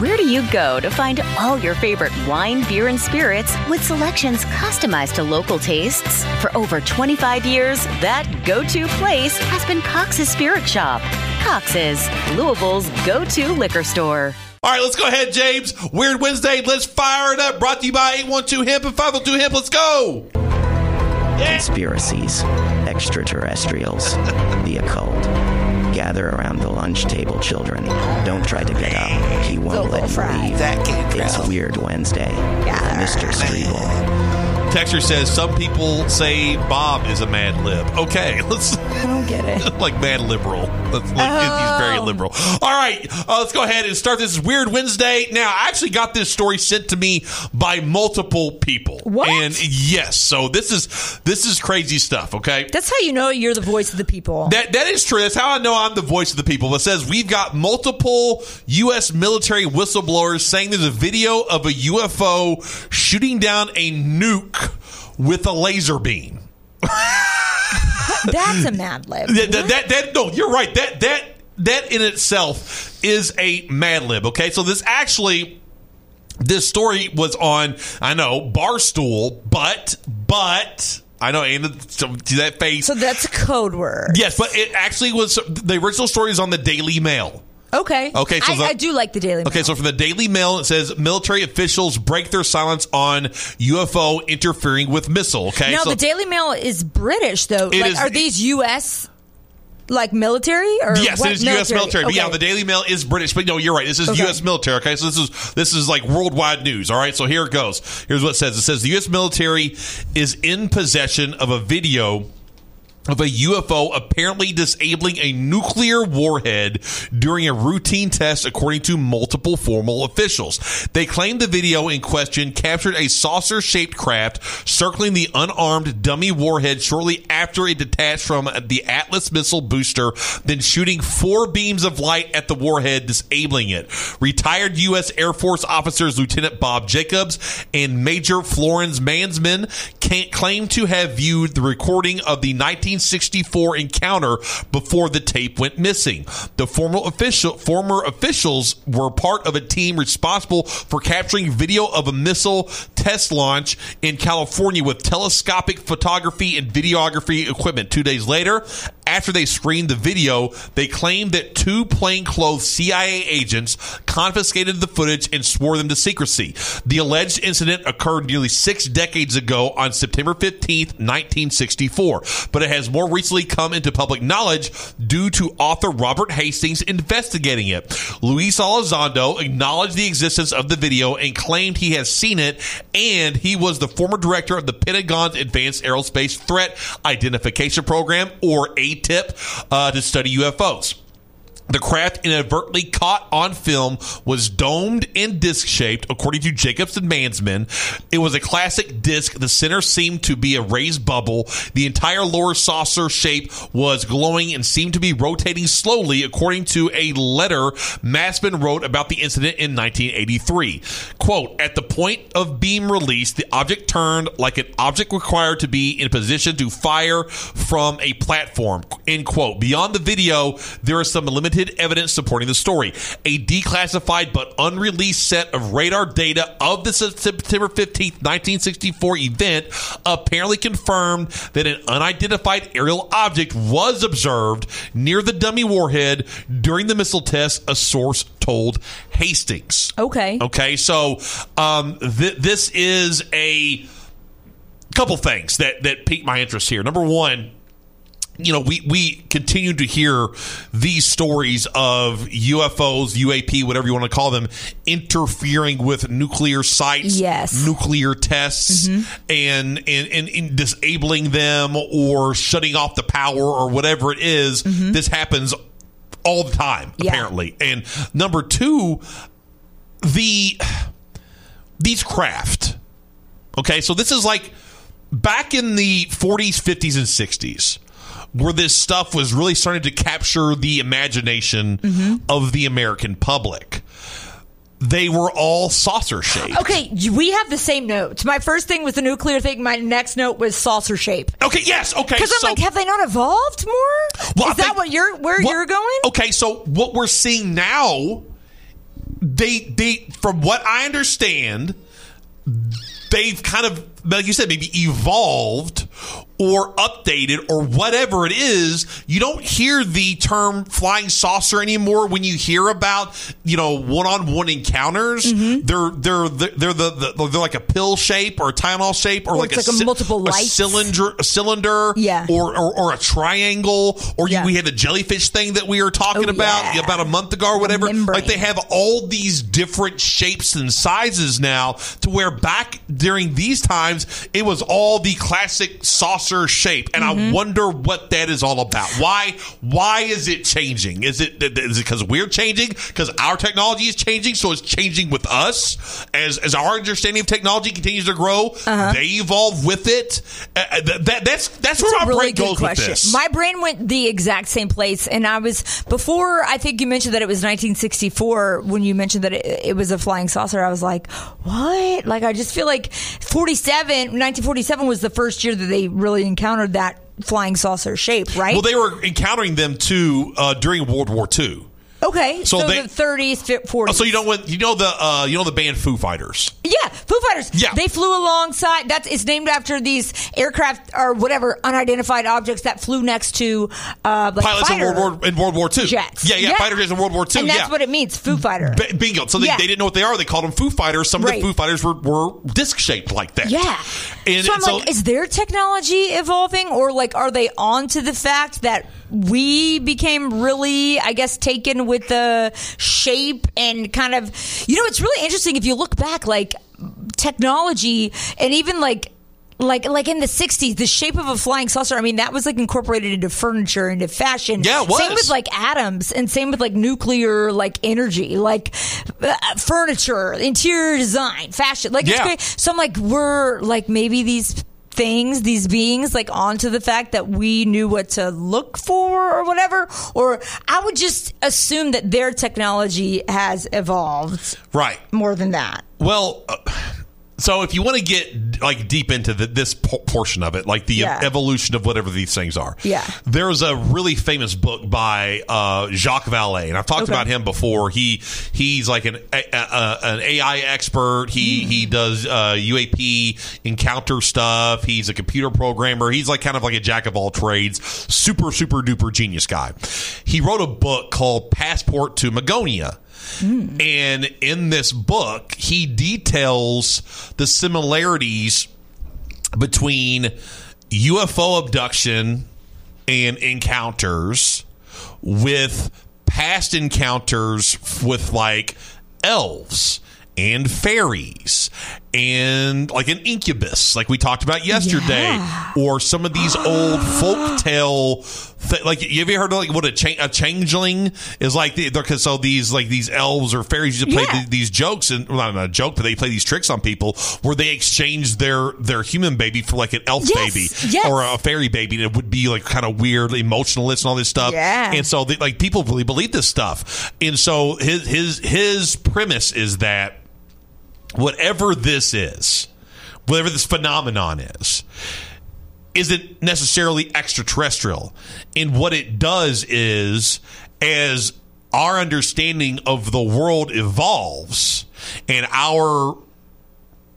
Where do you go to find all your favorite wine, beer, and spirits with selections customized to local tastes? For over 25 years, that go to place has been Cox's Spirit Shop. Cox's, Louisville's go to liquor store. All right, let's go ahead, James. Weird Wednesday. Let's fire it up. Brought to you by 812 Hemp and 502 Hemp. Let's go. Conspiracies, extraterrestrials, the occult. Gather around the lunch table, children. Don't try to get up. He won't let you leave. It's Weird Wednesday Mr. Streble. Texture says some people say Bob is a mad lib. Okay, let's I don't get it. like mad liberal. That's like, He's very Oh. liberal. All right, uh, let's go ahead and start this weird Wednesday. Now, I actually got this story sent to me by multiple people. What? And yes, so this is this is crazy stuff. Okay, That's how you know you're the voice of the people. that that is true. That's how I know I'm the voice of the people. It says we've got multiple U.S. military whistleblowers saying there's a video of a UFO shooting down a nuke with a laser beam. That's a mad lib. That, that, that, that- no, you're right. That that that in itself is a Mad Lib. Okay, so this actually. This story was on, I know, Barstool, but, but, I know, and that face. So that's a code word. yes, but it actually was, the original story is on the Daily Mail. Okay. Okay, so I, the- I do like the Daily Mail. Okay, so from the Daily Mail, it says military officials break their silence on UFO interfering with missile. Okay, now so the Daily Mail is British though. Like, is- are these U.S. like military or Yes, what it is U.S. military. But yeah, the Daily Mail is British. But no, you're right. This is Okay. U.S. military. Okay, so this is this is like worldwide news. All right, so here it goes. Here's what it says. It says the U.S. military is in possession of a video. Of a UFO apparently disabling a nuclear warhead during a routine test, according to multiple formal officials. They claim the video in question captured a saucer shaped craft circling the unarmed dummy warhead shortly after it detached from the Atlas missile booster, then shooting four beams of light at the warhead, disabling it. Retired U.S. Air Force officers Lieutenant Bob Jacobs and Major Florence Mansmann can't claim to have viewed the recording of the 1964 encounter before the tape went missing. The former official former officials were part of a team responsible for capturing video of a missile test launch in California with telescopic photography and videography equipment. Two days later, after they screened the video, they claimed that two plainclothes CIA agents confiscated the footage and swore them to secrecy. The alleged incident occurred nearly six decades ago on September 15th, 1964, but it has more recently come into public knowledge due to author Robert Hastings investigating it. Luis Elizondo acknowledged the existence of the video and claimed he has seen it, and he was the former director of the Pentagon's Advanced Aerospace Threat Identification Program, or ATIP, uh, to study UFOs. The craft inadvertently caught on film was domed and disc shaped, according to Jacobs and Mansmann. It was a classic disc. The center seemed to be a raised bubble. The entire lower saucer shape was glowing and seemed to be rotating slowly, according to a letter Mansmann wrote about the incident in 1983. Quote, at the point of beam release, the object turned like an object required to be in position to fire from a platform. End quote. Beyond the video, there is some limited evidence supporting the story. A declassified but unreleased set of radar data of the September 15th, 1964 event apparently confirmed that an unidentified aerial object was observed near the dummy warhead during the missile test, a source told Hastings. Okay. Okay, so um, th- this is a couple things that that piqued my interest here. Number one, you know, we we continue to hear these stories of UFOs, UAP, whatever you want to call them, interfering with nuclear sites, Yes. nuclear tests, mm-hmm. and, and and and disabling them or shutting off the power or whatever it is. Mm-hmm. This happens all the time, Yeah. apparently. And number two, the these craft. Okay, so this is like back in the 40s, 50s, and 60s, where this stuff was really starting to capture the imagination Mm-hmm. of the American public. They were all saucer shaped. Okay, we have the same notes. My first thing was the nuclear thing. My next note was saucer shape. Okay, yes, okay. Because I'm so- like, have they not evolved more? Well, I Is that think- what you're where What- you're going? Okay, so what we're seeing now, they they from what I understand, they've kind of like you said, maybe evolved or updated or whatever it is. You don't hear the term flying saucer anymore when you hear about you know one on one encounters. Mm-hmm. They're they're they're the, the they're like a pill shape or a Tylenol shape or, Or like a, like a multiple a cylinder a cylinder Yeah. or, or or a triangle or you, Yeah. we had the jellyfish thing that we were talking Oh, about yeah. about a month ago or whatever. Like they have all these different shapes and sizes now to where back during these times it was all the classic saucer shape. And Mm-hmm. I wonder what that is all about. Why why is it changing? Is it is it because we're changing? Because our technology is changing, so it's changing with us as as our understanding of technology continues to grow. They evolve with it. Uh, that, that that's that's where That's my a really brain goes question. with this. My brain went the exact same place, and I was before. I think you mentioned that it was 1964 when you mentioned that it, it was a flying saucer. I was like, what? Like I just feel like 47, 1947 was the first year that they really encountered that flying saucer shape, right? Well, they were encountering them too uh, during World War II. Okay, so so, they- the 30s, fi- 40s. Oh, so you know you know the uh, you know the band Foo Fighters. Yeah, Foo Fighters. Yeah. they flew alongside. That's it's named after these aircraft or whatever unidentified objects that flew next to uh, like Pilots in World War in World War II. jets. Yeah, yeah, fighter jets in World War II. and that's yeah. what it means, Foo Fighter. B- bingo. So they, Yeah. they didn't know what they are. They called them Foo Fighters. Some of Right. the Foo Fighters were, were disc shaped like that. yeah. And so I'm so- like, is their technology evolving, or like, are they on to the fact that we became really, I guess, taken with the shape and kind of, you know, it's really interesting if you look back, like technology and even like like like in the 60s the shape of a flying saucer i mean that was like incorporated into furniture into fashion Yeah, it was. same with like atoms and same with like nuclear like energy like uh, furniture interior design fashion like it's Yeah. great so i'm like we're like maybe these things these beings like onto the fact that we knew what to look for or whatever or i would just assume that their technology has evolved Right. more than that Well, uh, so if you want to get like deep into the, this po- portion of it, like the Yeah. evolution of whatever these things are, Yeah. there's a really famous book by uh, Jacques Vallée, and I've talked Okay. about him before. He he's like an a, a, an AI expert. He Hmm. he does uh, UAP encounter stuff. He's a computer programmer. He's like kind of like a jack of all trades. Super super duper genius guy. He wrote a book called Passport to And in this book, he details the similarities between UFO abduction and encounters with past encounters with like elves and fairies and like an incubus like we talked about yesterday Yeah. or some of these old folk tale th- like you ever heard of like what a, cha- a changeling is like because so these like these elves or fairies used to play Yeah. th- these jokes and well, not a joke but they play these tricks on people where they exchange their their human baby for like an elf Yes, baby yes. or a fairy baby and it would be like kind of weird emotionalist and all this stuff Yeah. and so they, like people really believe this stuff and so his his his premise is that whatever this is whatever this phenomenon is isn't necessarily extraterrestrial. And what it does is, as our understanding of the world evolves and our,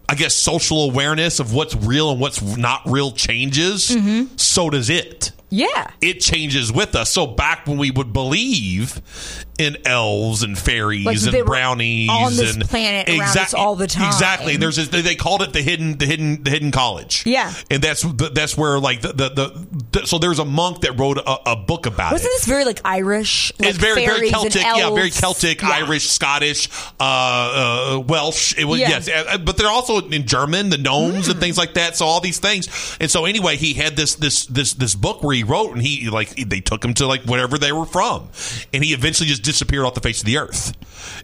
I guess, social awareness of what's real and what's not real changes, mm-hmm. so does it yeah it changes with us. So back when we would believe in elves and fairies Like and brownies on this and planet around all the time. Exactly. There's this, they called it the hidden the hidden the hidden college. Yeah. and that's that's where like the the, the, the so there's a monk that wrote a, a book about it. wasn't this very like irish like it's very very Celtic, yeah, very? Celtic, Yeah. Irish, Scottish, uh, uh, Welsh. It was Yeah. yes, uh, but they're also in German, the gnomes and things like that. So all these things, and so anyway, he had this this this this book where he wrote, and he like they took him to like wherever they were from, and he eventually just just disappeared off the face of the earth.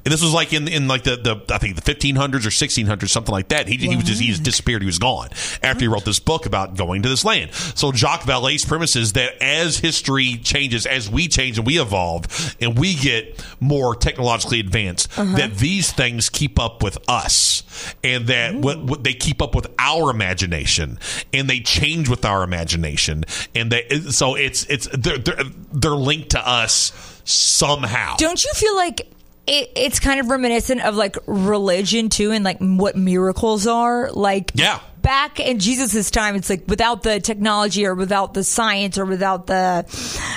And this was like in in like the, the I think the 1500s or 1600s, something like that. He, he was just he just disappeared. He was gone after he wrote this book about going to this land. So Jacques Vallée's premise is that as history changes, as we change and we evolve, and we get more technologically advanced, Uh-huh. that these things keep up with us, and that what, what they keep up with our imagination, and they change with our imagination, and they so it's it's they're they're, they're linked to us somehow. Don't you feel like it, it's kind of reminiscent of like religion too, and like what miracles are? Like, Yeah. Back in Jesus' time, it's like without the technology or without the science or without the,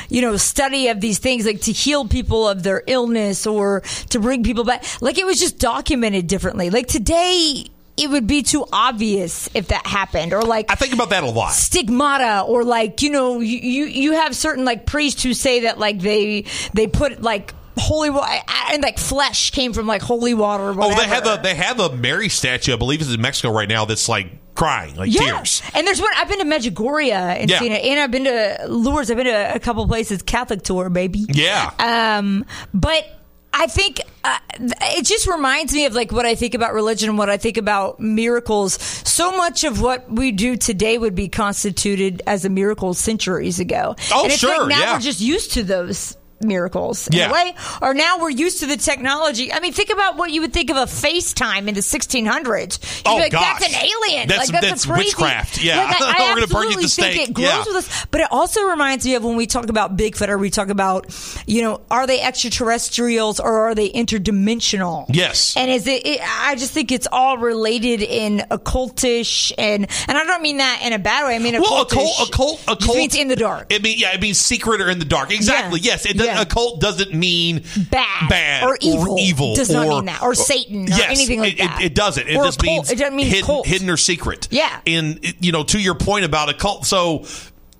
you know, study of these things, like to heal people of their illness or to bring people back, like it was just documented differently. Like today, it would be too obvious if that happened, or like I think about that a lot. stigmata or like you know you you, you have certain like priests who say that like they they put like holy water and like flesh came from like holy water or Oh, they have a they have a Mary statue. I believe it's in Mexico right now. That's like crying, like yeah. tears. And there's one I've been to Medjugorje and Yeah. seen it, and I've been to Lourdes. I've been to a couple places, Catholic tour, baby. Yeah. Um, but I think uh, it just reminds me of like what I think about religion and what I think about miracles. So much of what we do today would be constituted as a miracle centuries ago. Oh, and it's sure, Like now yeah. we're just used to those miracles in Yeah. a way or now we're used to the technology i mean think about what you would think of a facetime in the 1600s You'd Oh, like gosh. that's an alien That's- like, that's, that's witchcraft. Yeah. like, I, I We're gonna burn you at the stake. it grows Yeah. with us but it also reminds me of when we talk about Bigfoot or we talk about, you know, are they extraterrestrials or are they interdimensional? Yes. And is it, it I just think it's all related in occultish and and I don't mean that in a bad way. I mean Well, occultish. occult, occult, just occult means in the dark. It mean yeah, it means secret or in the dark. Exactly. Yeah. Yes, it does, Yeah. occult doesn't mean Bad, bad or evil. evil. Does or, not mean that. Or Satan or yes, anything like it, that. It, it doesn't. It Or just occult. means It doesn't mean hidden, cult. hidden or secret. Yeah. And you know, to your point about a cult, so.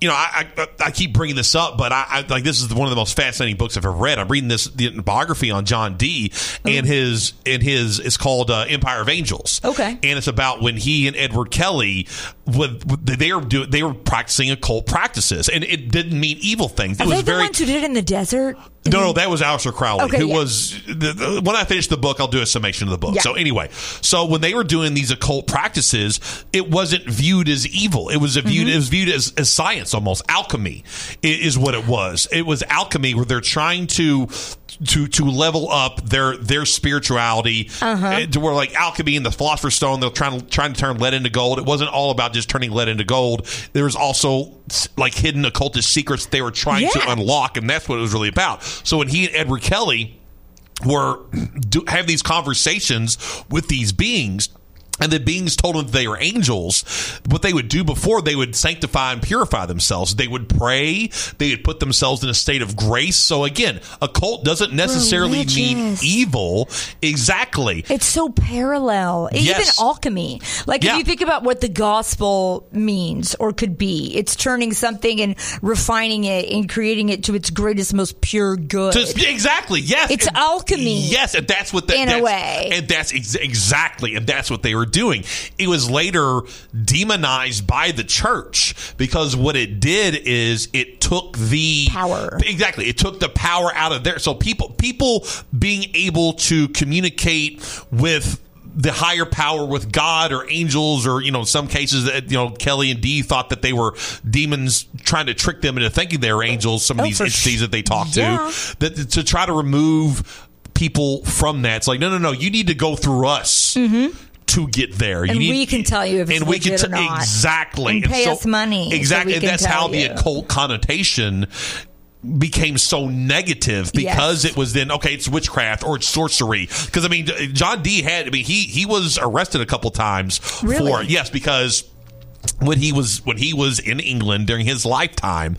You know, I, I I keep bringing this up, but I, I like this is one of the most fascinating books I've ever read. I'm reading this the biography on John Dee and his and his it's called uh, Empire of Angels. Okay. and it's about when he and Edward Kelly with, they were do, they were practicing occult practices, and it didn't mean evil things. It Are was they the very ones who did it in the desert? no, no, that was Aleister Crowley, Okay, who yeah. was the, the, when I finish the book, I'll do a summation of the book. Yeah. So anyway, so when they were doing these occult practices, it wasn't viewed as evil. It was viewed Mm-hmm. it was viewed as, as science, almost alchemy is what it was. It was alchemy where they're trying to to to level up their their spirituality Uh-huh. eh, to where like alchemy and the philosopher's stone they're trying to trying to turn lead into gold. It wasn't all about just turning lead into gold. There was also like hidden occultist secrets they were trying to unlock and that's what it was really about. So when he and edward kelly were do, have these conversations with these beings and the beings told them that they were angels. What they would do before, they would sanctify and purify themselves. They would pray. They would put themselves in a state of grace. So again, a cult doesn't necessarily mean evil. Exactly. It's so parallel. Yes. Even alchemy. Like Yeah. if you think about what the gospel means or could be, it's turning something and refining it and creating it to its greatest, most pure good. Exactly. Yes. It's And- alchemy. Yes, and that's what In a way. and that's ex- exactly, and that's what they were doing. It was later demonized by the church because what it did is it took the Power. Exactly, it took the power out of there. So people, people being able to communicate with the higher power with God or angels or you know in some cases that you know Kelly and Dee thought that they were demons trying to trick them into thinking they were angels some of Oh, these entities sh- that they talked Yeah. to that to try to remove people from that it's like no no no you need to go through us mm-hmm. To get there. And need, we can tell you if it's and we can t- exactly And pay us money exactly we and that's how tell the occult connotation became so negative because Yes. it was then okay it's witchcraft or it's sorcery because i mean john dee had i mean he he was arrested a couple times Really? for yes because when he was when he was in England during his lifetime,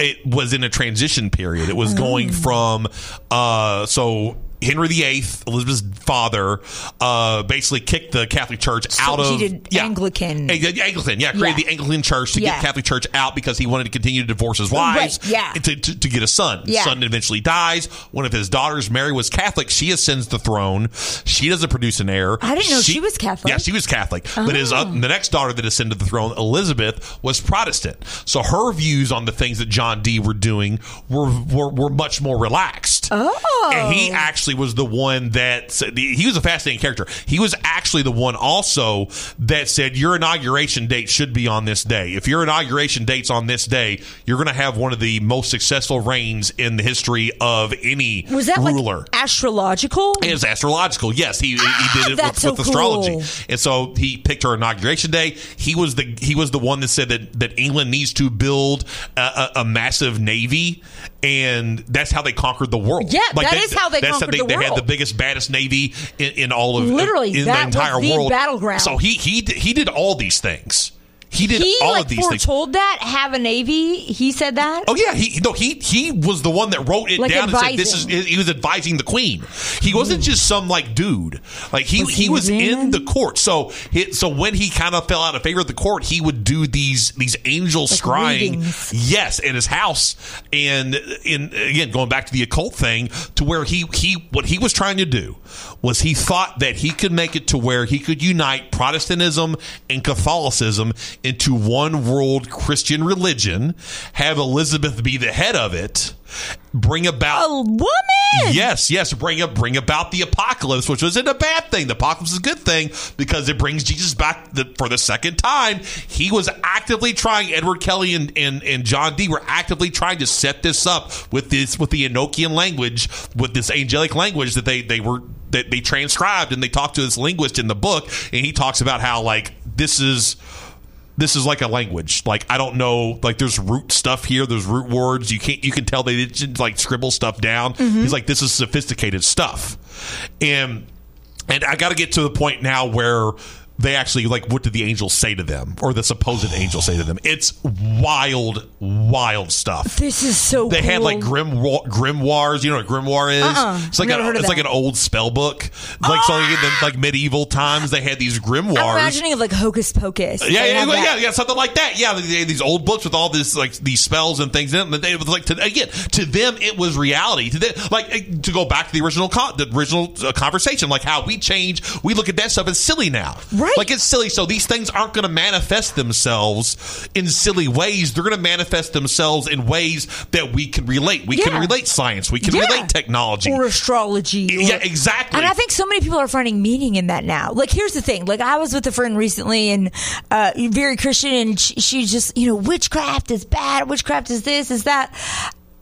it was in a transition period. It was going Oh. from uh, so Henry VIII, Elizabeth's father, uh, basically kicked the Catholic Church out he of did Anglican. Yeah, Anglican, yeah, created Yeah. the Anglican Church to Yeah. get Catholic Church out because he wanted to continue to divorce his wives, Right, yeah. to, to, to get a son. Yeah. Son eventually dies. One of his daughters, Mary, was Catholic. She ascends the throne. She doesn't produce an heir. I didn't know she was Catholic. Yeah, she was Catholic. But his uh, the next daughter that ascended the throne, Elizabeth, was Protestant. So her views on the things that John Dee were doing were were, were much more relaxed. Oh. And he actually was the one that said, he was a fascinating character. He was actually the one also that said your inauguration date should be on this day. If your inauguration date's on this day, you're going to have one of the most successful reigns in the history of any Was that ruler. like astrological? It was astrological. Yes, he, he did it with, Ah, that's with astrology, cool. and so he picked her inauguration day. He was the he was the one that said that that England needs to build a, a, a massive navy, and that's how they conquered the world. Yeah, like that is how they that's conquered they, the they had the biggest, baddest navy in, in all of Literally, in that the was entire the world. battleground. So he he he did all these things. He did he all like of these things. foretold that have a navy. He said that. Oh yeah, he no he he was the one that wrote it Like down and said this is he was advising the queen. He wasn't hmm. just some like dude. Like he Was he, he was in? in the court. So he, so when he kind of fell out of favor with the court, he would do these these angel scrying. readings. Yes, in his house and in again going back to the occult thing to where he he what he was trying to do was he thought that he could make it to where he could unite Protestantism and Catholicism into one world Christian religion, have Elizabeth be the head of it, bring about A woman. Yes, yes, bring up bring about the apocalypse, which wasn't a bad thing. The apocalypse is a good thing because it brings Jesus back the, for the second time. He was actively trying. Edward Kelly and, and and John Dee were actively trying to set this up with this with the Enochian language, with this angelic language that they they were that they transcribed and they talked to this linguist in the book, and he talks about how like this is this is like a language. Like I don't know, like there's root stuff here. There's root words. You can't. You can tell they didn't like scribble stuff down. Mm-hmm. He's like, this is sophisticated stuff, and and I got to get to the point now where they actually like what did the angel say to them or the supposed angel say to them? It's wild, wild stuff. This is so. They cool. had like grim grimoires. You know what a grimoire is? Uh-uh. It's like Never a, it's like an old spell book. Like so, like, in the, like medieval times, they had these grimoires. I'm imagining of like Hocus Pocus. Yeah, They yeah, yeah, yeah, something like that. Yeah, these old books with all this like these spells and things in it. And they, was like to, again to them it was reality. To them, like eh, to go back to the original con- the original uh, conversation, like how we change, we look at that stuff as silly now. Right. Like it's silly. So these things aren't going to manifest themselves in silly ways. They're going to manifest themselves in ways that we can relate. We Yeah. can relate science. We can Yeah. relate technology. or astrology. or- yeah, exactly. And I think so many people are finding meaning in that now. Like, here's the thing. Like, I was with a friend recently and uh, very Christian, and she, she just, you know, witchcraft is bad. Witchcraft is this, is that.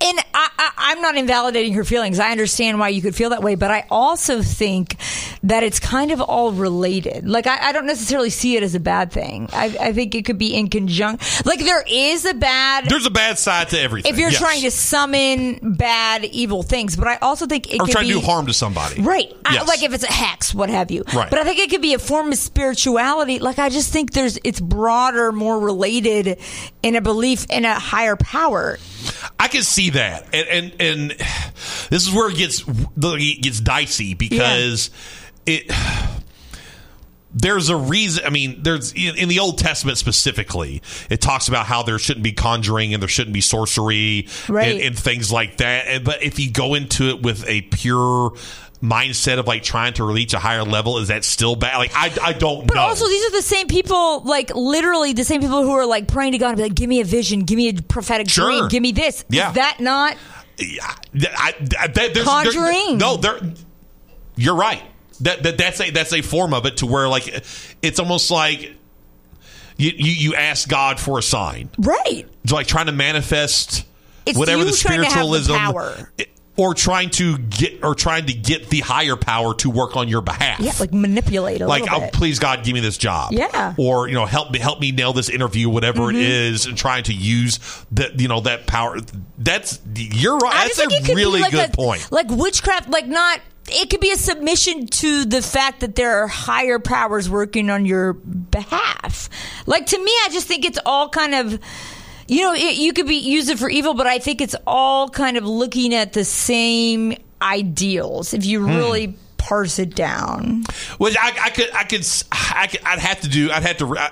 And I, I, I'm not invalidating her feelings. I understand why you could feel that way, but I also think that it's kind of all related. Like, I, I don't necessarily see it as a bad thing. I, I think it could be in conjunction. Like, there is a bad There's a bad side to everything. if you're Yes. trying to summon bad, evil things. But I also think it or could trying be to do harm to somebody. Right. I- Yes. like if it's a hex, what have you. Right. But I think it could be a form of spirituality. Like I just think there's it's broader, more related in a belief in a higher power. I can see that, and and, and this is where it gets it gets dicey because it. There's a reason. I mean, there's in, the Old Testament specifically, it talks about how there shouldn't be conjuring and there shouldn't be sorcery Right. and, and things like that. But if you go into it with a pure mindset of like trying to reach a higher level, is that still bad? Like I, I don't But know. But also, these are the same people, like literally the same people who are like praying to God and be like, "Give me a vision, give me a prophetic Sure. dream, give me this." Yeah. Is that not? Yeah, I, I, that, there's, Conjuring. There, no, there. You're right. That, that that's a that's a form of it to where like it's almost like you you, you ask God for a sign, Right. It's like trying to manifest It's whatever the have the spiritualism, power. Or trying to get or trying to get the higher power to work on your behalf. Yeah, like manipulate a like little oh, please God, give me this job. Yeah. Or you know, help me help me nail this interview, whatever it mm-hmm. is, and trying to use that you know that power. That's you're right. I That's just think it a really like good a, point. Like witchcraft, like not. It could be a submission to the fact that there are higher powers working on your behalf. Like to me, I just think it's all kind of. You know, it, you could be use it for evil, but I think it's all kind of looking at the same ideals. If you Hmm. Parse it down, Well, I, I could, I could, I could, I'd have to do, I'd have to. I,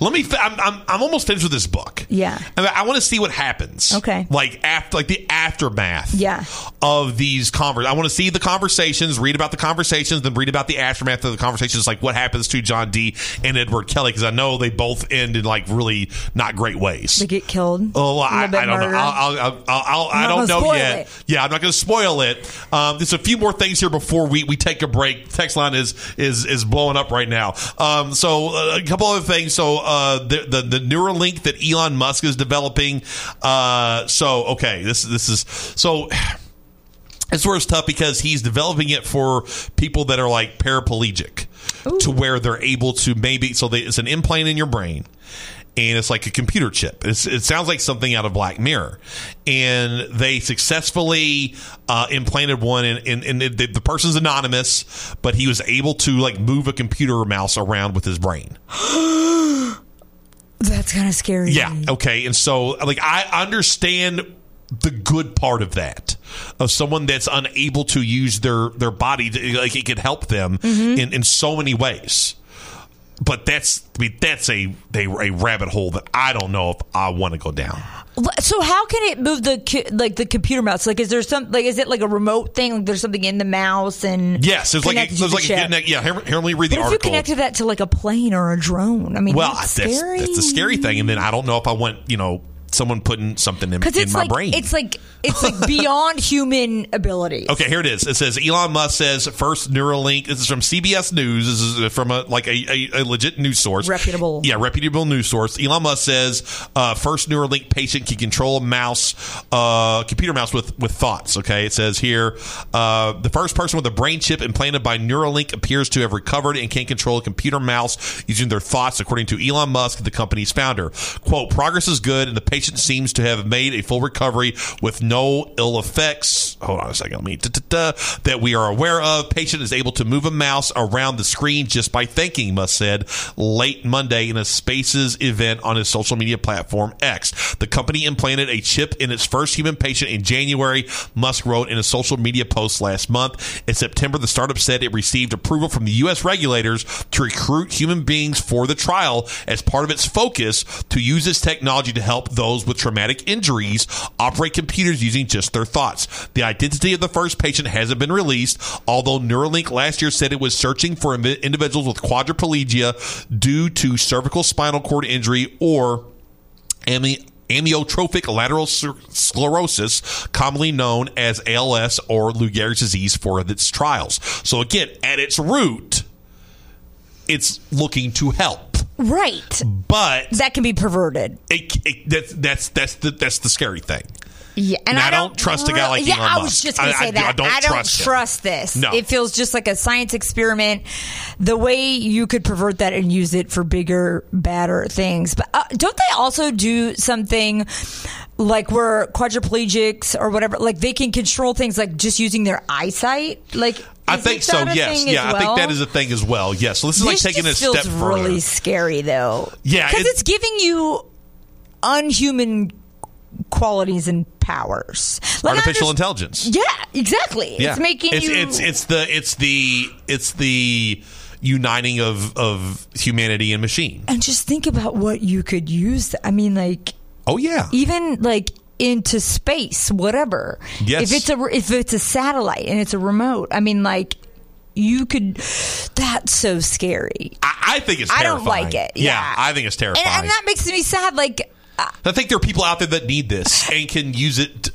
let me. I'm, I'm, I'm almost finished with this book. Yeah. I, mean, I want to see what happens. Okay. Like after, like the aftermath. Yeah. Of these convers, I want to see the conversations, read about the conversations, then read about the aftermath of the conversations, like what happens to John Dee. and Edward Kelly, because I know they both end in like really not great ways. They get killed. Oh, I, I don't know. I'll, I'll, I'll, I'll, I don't know yet. it. Yeah, I'm not going to spoil it. Um, there's a few more things here before we, we take a break. Text line is is is blowing up right now. Um, so uh, a couple other things. So uh, the, the the Neuralink that Elon Musk is developing. Uh, so okay, this this is so. It's where it's tough because he's developing it for people that are like paraplegic to where they're able to maybe so they, it's an implant in your brain and it's like a computer chip. It's, it sounds like something out of Black Mirror, and they successfully uh, implanted one, and, and, and the, the person's anonymous, but he was able to like move a computer mouse around with his brain. That's kind of scary. Yeah. Okay. And so, like, I understand the good part of that of someone that's unable to use their their body to, like it could help them in in so many ways but that's I mean that's a, a a rabbit hole that I don't know if I want to go down. So how can it move the like the computer mouse? Like, is there some like is it like a remote thing? Like, there's something in the mouse and Yes, it's like a, connected to the like a, yeah. Here, here, let me read the But if you article. connected that to like a plane or a drone, I mean, well, that's that's scary. that's the scary thing, and then I don't know if I want you know someone putting something in, in my like brain. it's like it's like beyond human ability. Okay, here it is. It says Elon Musk says first Neuralink. This is from CBS News. This is from a like a, a, a legit news source, Reputable. Yeah, reputable news source. Elon Musk says uh, first Neuralink patient can control a mouse, uh, computer mouse with with thoughts. Okay, it says here uh, the first person with a brain chip implanted by Neuralink appears to have recovered and can control a computer mouse using their thoughts, according to Elon Musk, the company's founder. "Quote: Progress is good, and the patient seems to have made a full recovery with no ill effects." Hold on a second. Let me that we are aware of. Patient is able to move a mouse around the screen just by thinking. Musk said late Monday in a Spaces event on his social media platform X. The company implanted a chip in its first human patient in January. Musk wrote in a social media post last month. In September, the startup said it received approval from the U.S. regulators to recruit human beings for the trial as part of its focus to use this technology to help those with traumatic injuries operate computers using just their thoughts. The identity of the first patient hasn't been released, although Neuralink last year said it was searching for individuals with quadriplegia due to cervical spinal cord injury or ami- amyotrophic lateral sclerosis, commonly known as ALS or Lou Gehrig's disease, for its trials. So again, at its root, it's looking to help, Right. but That can be perverted. it, it, that's that's that's the that's the scary thing. Yeah, and And I I don't trust a guy like yeah, Elon I was just going to say I- that. I don't trust him. trust this. No. It feels just like a science experiment. The way you could pervert that and use it for bigger, badder things. But uh, don't they also do something like where quadriplegics or whatever, like they can control things like just using their eyesight? Like, I think so. Yes, yeah, I think that is a thing as well. Yes, so this is like taking a step further. really scary, though. Yeah, because it- it's giving you unhuman qualities and powers. Like, Artificial intelligence. Yeah, exactly. Yeah. It's making it's, you. it's it's the it's the it's the uniting of of humanity and machine. and just think about what you could use. I mean, like Oh yeah. even like into space, whatever. Yes. If it's a if it's a satellite and it's a remote, I mean, like you could. That's so scary. I, I think it's I don't like it. Yeah, I think it's And, terrifying. and that makes me sad. Like, I think there are people out there that need this and can use it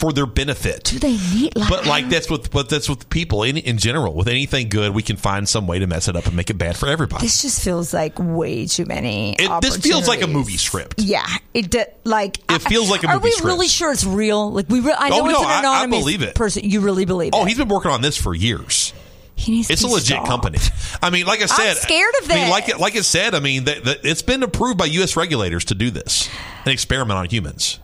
for their benefit. do they need? Like, But like that's with but that's with people in in general. With anything good, we can find some way to mess it up and make it bad for everybody. this just feels like way too many. It, this feels like a movie script. Yeah, it d- like It feels like a movie. Script. Are we script. really sure it's real? Like we, re- I oh, know Oh, it's no, an I- I anonymous believe it. person. You really believe Oh, it? he's been working on this for years. He needs It's a legit company. I mean, like I said, I'm scared of I mean, like it, like I said, I mean, it's been approved by U.S. regulators to do this, an experiment on humans.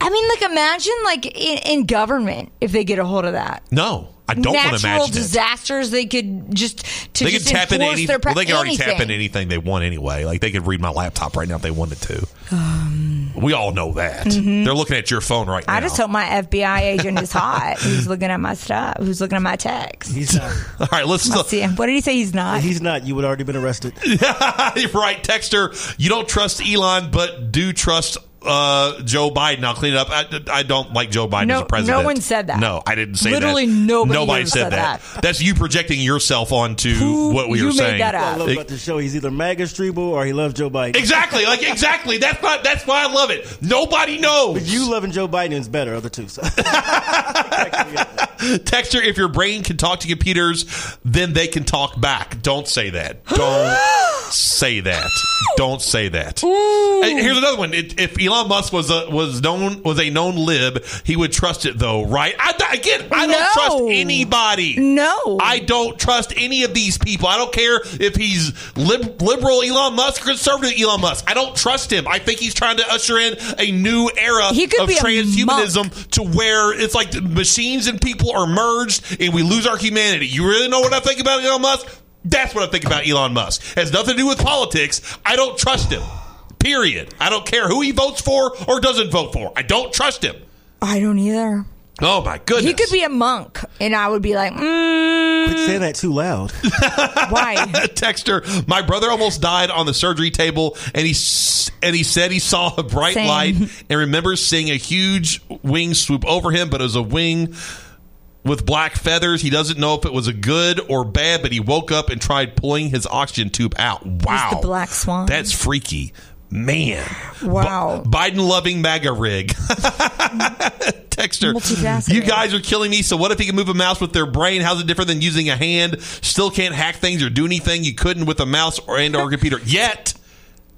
I mean, like imagine like in, in government if they get a hold of that. No, I don't want to natural imagine it. disasters. They could just to They just could tap into any. their Well, they could already anything. tap into anything they want anyway. Like they could read my laptop right now if they wanted to. Um, we all know that. They're looking at your phone right now. I just hope my FBI agent is hot. who's looking at my stuff? Who's looking at my text? He's not. all right, let's. I see him. What did he say? He's not. He's not. You would already been arrested. right, Texter. You don't trust Elon, but do trust uh, Joe Biden. I'll clean it up. I, I don't like Joe Biden No- as a president. no one said that. No, I didn't say that. Literally that. nobody here said, said that. that. That's you projecting yourself onto Who- what we you were made saying. that I love about the show. He's either MAGA Streble or he loves Joe Biden. Exactly, like exactly. That's why. That's why I love it. Nobody knows. But you loving Joe Biden is better of the two. So. Texture, if your brain can talk to computers, then they can talk back. Don't say that. Don't say that. Don't say that. Here's another one. It, if Elon Musk was a was known was a known lib, he would trust it though, right? I, again, I don't No. trust anybody. No. I don't trust any of these people. I don't care if he's lib, liberal Elon Musk or conservative Elon Musk. I don't trust him. I think he's trying to usher in a new era He could of be a transhumanism to where it's like the machines and people are merged and we lose our humanity. You really know what I think about Elon Musk? That's what I think about Elon Musk. has nothing to do with politics. I don't trust him. Period. I don't care who he votes for or doesn't vote for. I don't trust him. I don't either. Oh my goodness. He could be a monk, and I would be like, mm, Quit saying that too loud. why? Texter, my brother almost died on the surgery table, and he and he said he saw a bright Same. light and remembers seeing a huge wing swoop over him, but it was a wing with black feathers. He doesn't know if it was a good or bad, but he woke up and tried pulling his oxygen tube out. Wow, the black swan. That's freaky. Man, Wow. Biden loving MAGA rig. Texter, you guys are killing me. So what if he can move a mouse with their brain? How's it different than using a hand? Still can't hack things or do anything you couldn't with a mouse or and or computer yet.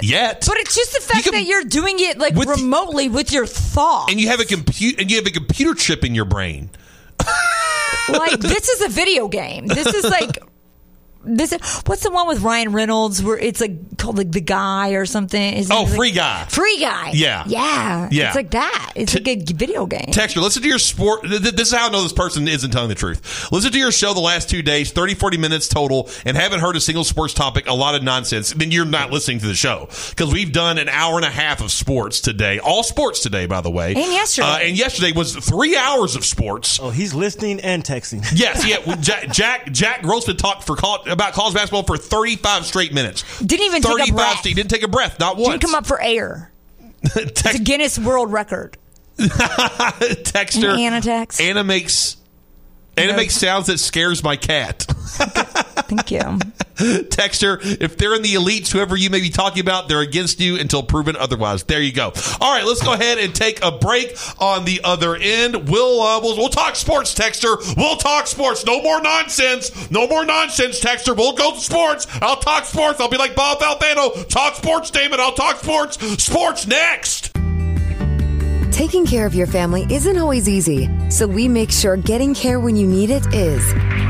Yet, But it's just the fact You can- that you're doing it like With- remotely with your thoughts. and you have a compute and you have a computer chip in your brain. Like this is a video game. This is like this. What's the one with Ryan Reynolds where it's like called like the guy or something? Is Oh, like- Free Guy. Free guy. Yeah. yeah, Yeah. It's like that. It's like a video game. Texture, listen to your sport. th- th- This is how I know this person isn't telling the truth. Listen to your show the last two days, 30, 40 minutes total, and haven't heard a single sports topic, a lot of nonsense. Then you're not listening to the show. Because we've done an hour and a half of sports today. All sports today, by the way. And yesterday. Uh, and yesterday was three hours of sports. Oh, he's listening and texting. Yes, yeah. Jack, Jack Jack Grossman talked for call, about college basketball for 35 straight minutes. Didn't even take a breath. straight- Didn't take a breath, not once. Didn't come up for air. It's a Guinness World Record. Texter. Anna text. Anna makes Anna makes sounds that scares my cat. Thank you. Texter, if they're in the elites, whoever you may be talking about, they're against you until proven otherwise. There you go. All right, let's go ahead and take a break on the other end. We'll uh, we'll, we'll talk sports, Texter. We'll talk sports. No more nonsense. No more nonsense, Texter. We'll go to sports. I'll talk sports. I'll be like Bob Valvano. Talk sports, damn it. I'll talk sports. Sports next. Taking care of your family isn't always easy, so we make sure getting care when you need it is.